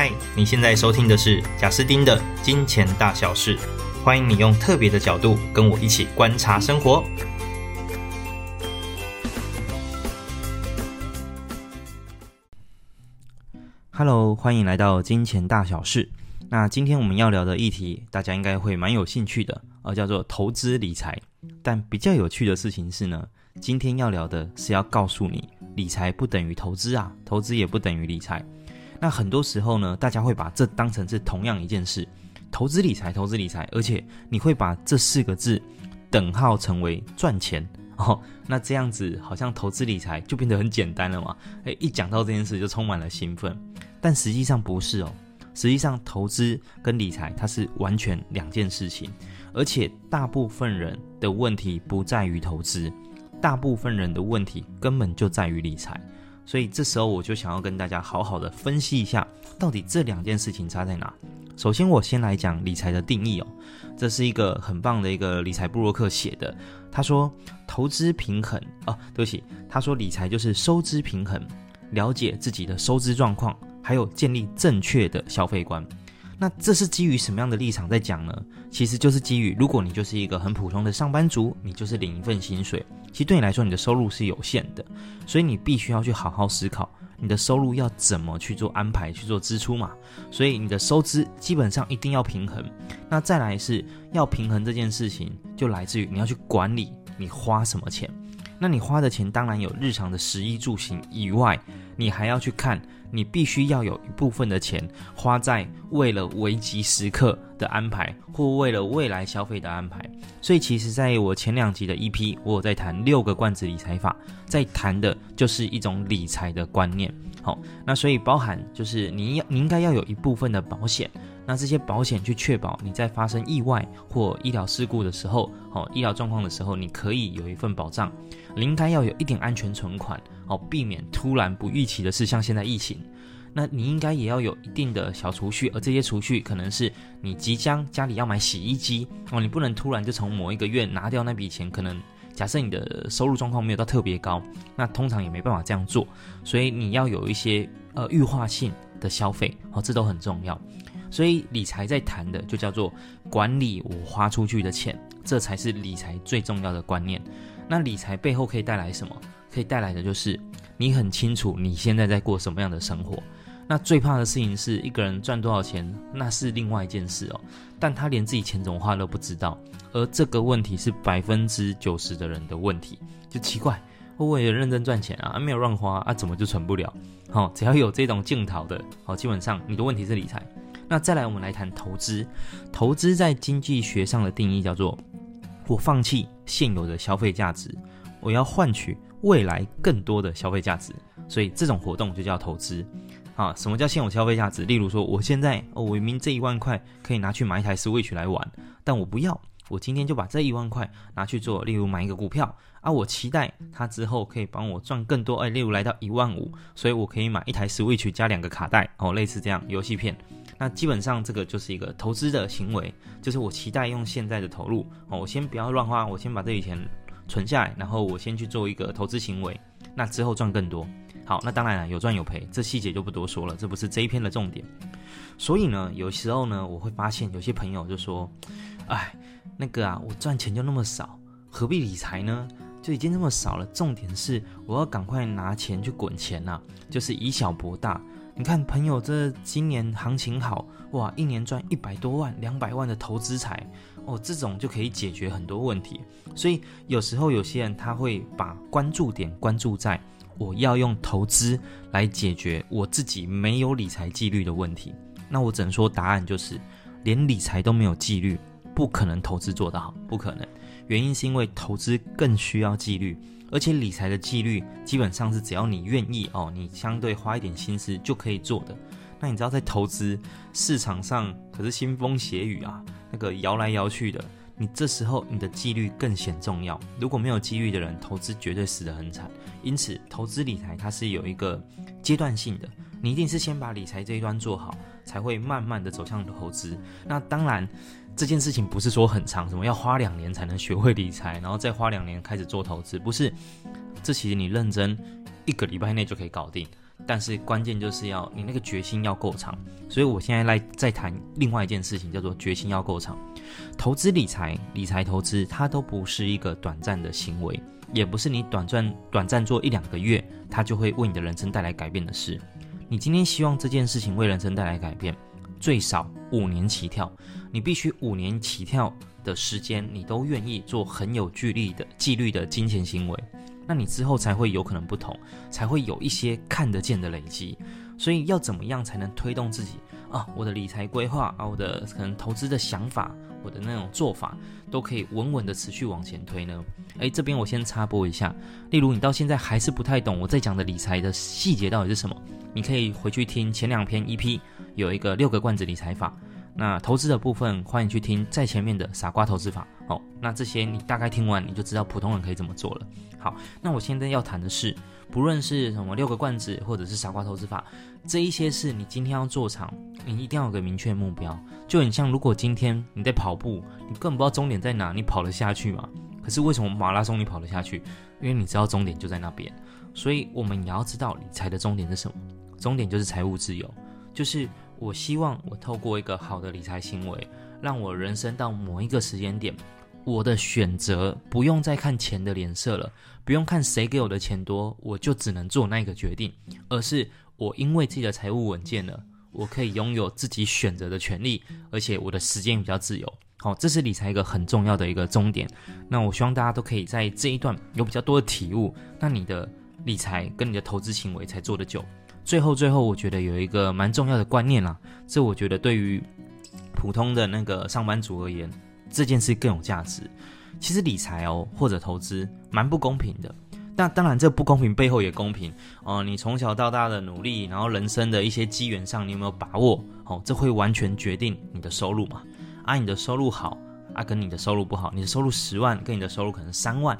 嗨，你现在收听的是贾斯丁的金钱大小事，欢迎你用特别的角度跟我一起观察生活。Hello，欢迎来到金钱大小事。那今天我们要聊的议题，大家应该会蛮有兴趣的，呃，叫做投资理财。但比较有趣的事情是呢，今天要聊的是要告诉你，理财不等于投资啊，投资也不等于理财。那很多时候呢，大家会把这当成是同样一件事，投资理财，投资理财，而且你会把这四个字等号成为赚钱哦。那这样子好像投资理财就变得很简单了嘛？诶，一讲到这件事就充满了兴奋，但实际上不是哦。实际上，投资跟理财它是完全两件事情，而且大部分人的问题不在于投资，大部分人的问题根本就在于理财。所以这时候我就想要跟大家好好的分析一下，到底这两件事情差在哪。首先，我先来讲理财的定义哦，这是一个很棒的一个理财布洛克写的。他说，投资平衡哦，对不起，他说理财就是收支平衡，了解自己的收支状况，还有建立正确的消费观。那这是基于什么样的立场在讲呢？其实就是基于，如果你就是一个很普通的上班族，你就是领一份薪水，其实对你来说，你的收入是有限的，所以你必须要去好好思考，你的收入要怎么去做安排、去做支出嘛。所以你的收支基本上一定要平衡。那再来是要平衡这件事情，就来自于你要去管理你花什么钱。那你花的钱当然有日常的食衣住行以外，你还要去看。你必须要有一部分的钱花在为了危急时刻的安排，或为了未来消费的安排。所以，其实在我前两集的 EP，我有在谈六个罐子理财法，在谈的就是一种理财的观念。好，那所以包含就是你要你应该要有一部分的保险。那这些保险去确保你在发生意外或医疗事故的时候，哦，医疗状况的时候，你可以有一份保障。你应该要有一点安全存款，哦，避免突然不预期的事，像现在疫情。那你应该也要有一定的小储蓄，而这些储蓄可能是你即将家里要买洗衣机，哦，你不能突然就从某一个月拿掉那笔钱。可能假设你的收入状况没有到特别高，那通常也没办法这样做。所以你要有一些呃预化性的消费，哦，这都很重要。所以理财在谈的就叫做管理我花出去的钱，这才是理财最重要的观念。那理财背后可以带来什么？可以带来的就是你很清楚你现在在过什么样的生活。那最怕的事情是一个人赚多少钱，那是另外一件事哦。但他连自己钱怎么花都不知道，而这个问题是百分之九十的人的问题，就奇怪，我也认真赚钱啊，没有乱花啊，怎么就存不了？好、哦，只要有这种镜头的，好、哦，基本上你的问题是理财。那再来，我们来谈投资。投资在经济学上的定义叫做：我放弃现有的消费价值，我要换取未来更多的消费价值。所以这种活动就叫投资。啊，什么叫现有消费价值？例如说，我现在哦，我明明这一万块可以拿去买一台 Switch 来玩，但我不要。我今天就把这一万块拿去做，例如买一个股票啊，我期待它之后可以帮我赚更多，哎，例如来到一万五，所以我可以买一台 Switch 加两个卡带哦，类似这样游戏片。那基本上这个就是一个投资的行为，就是我期待用现在的投入哦，我先不要乱花，我先把这笔钱存下来，然后我先去做一个投资行为，那之后赚更多。好，那当然了，有赚有赔，这细节就不多说了，这不是这一篇的重点。所以呢，有时候呢，我会发现有些朋友就说，哎。那个啊，我赚钱就那么少，何必理财呢？就已经那么少了。重点是我要赶快拿钱去滚钱呐、啊，就是以小博大。你看朋友这今年行情好哇，一年赚一百多万、两百万的投资财哦，这种就可以解决很多问题。所以有时候有些人他会把关注点关注在我要用投资来解决我自己没有理财纪律的问题。那我只能说答案就是连理财都没有纪律。不可能投资做得好，不可能。原因是因为投资更需要纪律，而且理财的纪律基本上是只要你愿意哦，你相对花一点心思就可以做的。那你知道在投资市场上可是腥风血雨啊，那个摇来摇去的，你这时候你的纪律更显重要。如果没有纪律的人，投资绝对死得很惨。因此，投资理财它是有一个阶段性的，你一定是先把理财这一端做好，才会慢慢的走向投资。那当然。这件事情不是说很长，什么要花两年才能学会理财，然后再花两年开始做投资，不是。这其实你认真一个礼拜内就可以搞定，但是关键就是要你那个决心要够长。所以我现在来再谈另外一件事情，叫做决心要够长。投资理财、理财投资，它都不是一个短暂的行为，也不是你短暂短暂做一两个月，它就会为你的人生带来改变的事。你今天希望这件事情为人生带来改变，最少五年起跳，你必须五年起跳的时间，你都愿意做很有纪律的纪律的金钱行为。那你之后才会有可能不同，才会有一些看得见的累积。所以要怎么样才能推动自己啊？我的理财规划啊，我的可能投资的想法，我的那种做法，都可以稳稳的持续往前推呢？哎，这边我先插播一下，例如你到现在还是不太懂我在讲的理财的细节到底是什么，你可以回去听前两篇 EP，有一个六个罐子理财法。那投资的部分，欢迎去听在前面的傻瓜投资法。哦，那这些你大概听完，你就知道普通人可以怎么做了。好，那我现在要谈的是，不论是什么六个罐子，或者是傻瓜投资法，这一些是你今天要做场，你一定要有个明确目标。就很像，如果今天你在跑步，你根本不知道终点在哪，你跑得下去吗？可是为什么马拉松你跑得下去？因为你知道终点就在那边。所以我们也要知道理财的终点是什么？终点就是财务自由，就是。我希望我透过一个好的理财行为，让我人生到某一个时间点，我的选择不用再看钱的脸色了，不用看谁给我的钱多，我就只能做那个决定，而是我因为自己的财务稳健了，我可以拥有自己选择的权利，而且我的时间比较自由。好，这是理财一个很重要的一个终点。那我希望大家都可以在这一段有比较多的体悟，那你的理财跟你的投资行为才做得久。最后，最后，我觉得有一个蛮重要的观念啦，这我觉得对于普通的那个上班族而言，这件事更有价值。其实理财哦，或者投资，蛮不公平的。但当然，这不公平背后也公平哦、你从小到大的努力，然后人生的一些机缘上，你有没有把握？哦，这会完全决定你的收入嘛。啊，你的收入好啊，跟你的收入不好，你的收入十万，跟你的收入可能三万，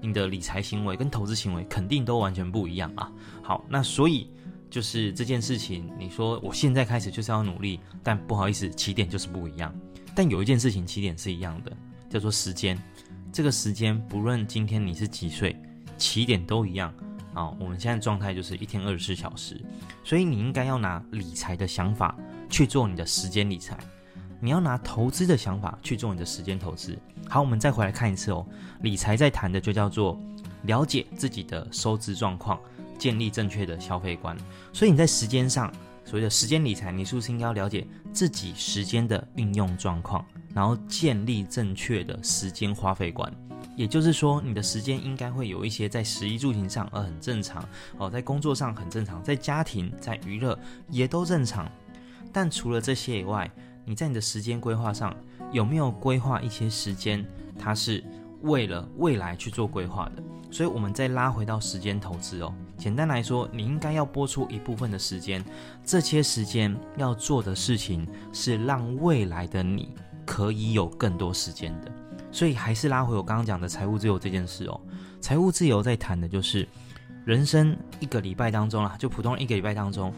你的理财行为跟投资行为肯定都完全不一样啊。好，那所以。就是这件事情，你说我现在开始就是要努力，但不好意思，起点就是不一样。但有一件事情起点是一样的，叫做时间。这个时间不论今天你是几岁，起点都一样啊。我们现在状态就是一天二十四小时，所以你应该要拿理财的想法去做你的时间理财，你要拿投资的想法去做你的时间投资。好，我们再回来看一次哦。理财在谈的就叫做了解自己的收支状况。建立正确的消费观，所以你在时间上，所谓的时间理财，你是不是应该要了解自己时间的运用状况，然后建立正确的时间花费观？也就是说，你的时间应该会有一些在食衣住行上，而很正常哦，在工作上很正常，在家庭、在娱乐也都正常。但除了这些以外，你在你的时间规划上有没有规划一些时间？它是为了未来去做规划的？所以，我们再拉回到时间投资哦。简单来说，你应该要拨出一部分的时间，这些时间要做的事情是让未来的你可以有更多时间的。所以，还是拉回我刚刚讲的财务自由这件事哦。财务自由在谈的就是人生一个礼拜当中啦，就普通人一个礼拜当中，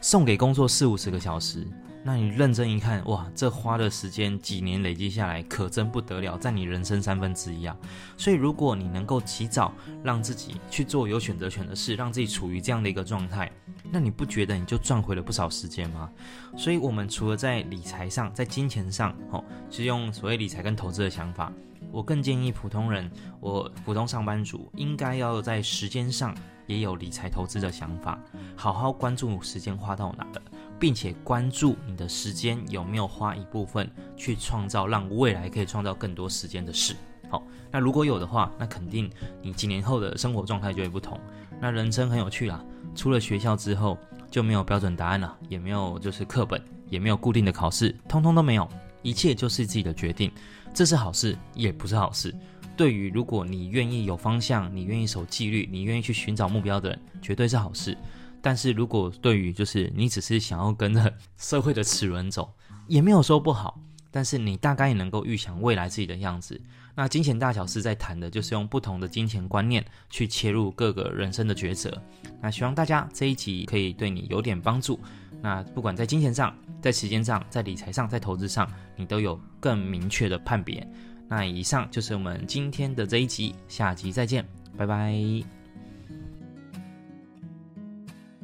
送给工作四五十个小时。那你认真一看，哇，这花的时间几年累积下来，可真不得了，占你人生三分之一啊！所以，如果你能够及早让自己去做有选择权的事，让自己处于这样的一个状态，那你不觉得你就赚回了不少时间吗？所以，我们除了在理财上，在金钱上，哦，是用所谓理财跟投资的想法，我更建议普通人，我普通上班族应该要在时间上也有理财投资的想法，好好关注时间花到哪了。并且关注你的时间有没有花一部分去创造让未来可以创造更多时间的事。好，那如果有的话，那肯定你几年后的生活状态就会不同。那人生很有趣啦，出了学校之后就没有标准答案了，也没有就是课本，也没有固定的考试，通通都没有，一切就是自己的决定。这是好事，也不是好事。对于如果你愿意有方向，你愿意守纪律，你愿意去寻找目标的人，绝对是好事。但是如果对于就是你只是想要跟着 社会的齿轮走，也没有说不好。但是你大概也能够预想未来自己的样子。那金钱大小是在谈的就是用不同的金钱观念去切入各个人生的抉择。那希望大家这一集可以对你有点帮助。那不管在金钱上、在时间上、在理财上、在投资上，你都有更明确的判别。那以上就是我们今天的这一集，下集再见，拜拜。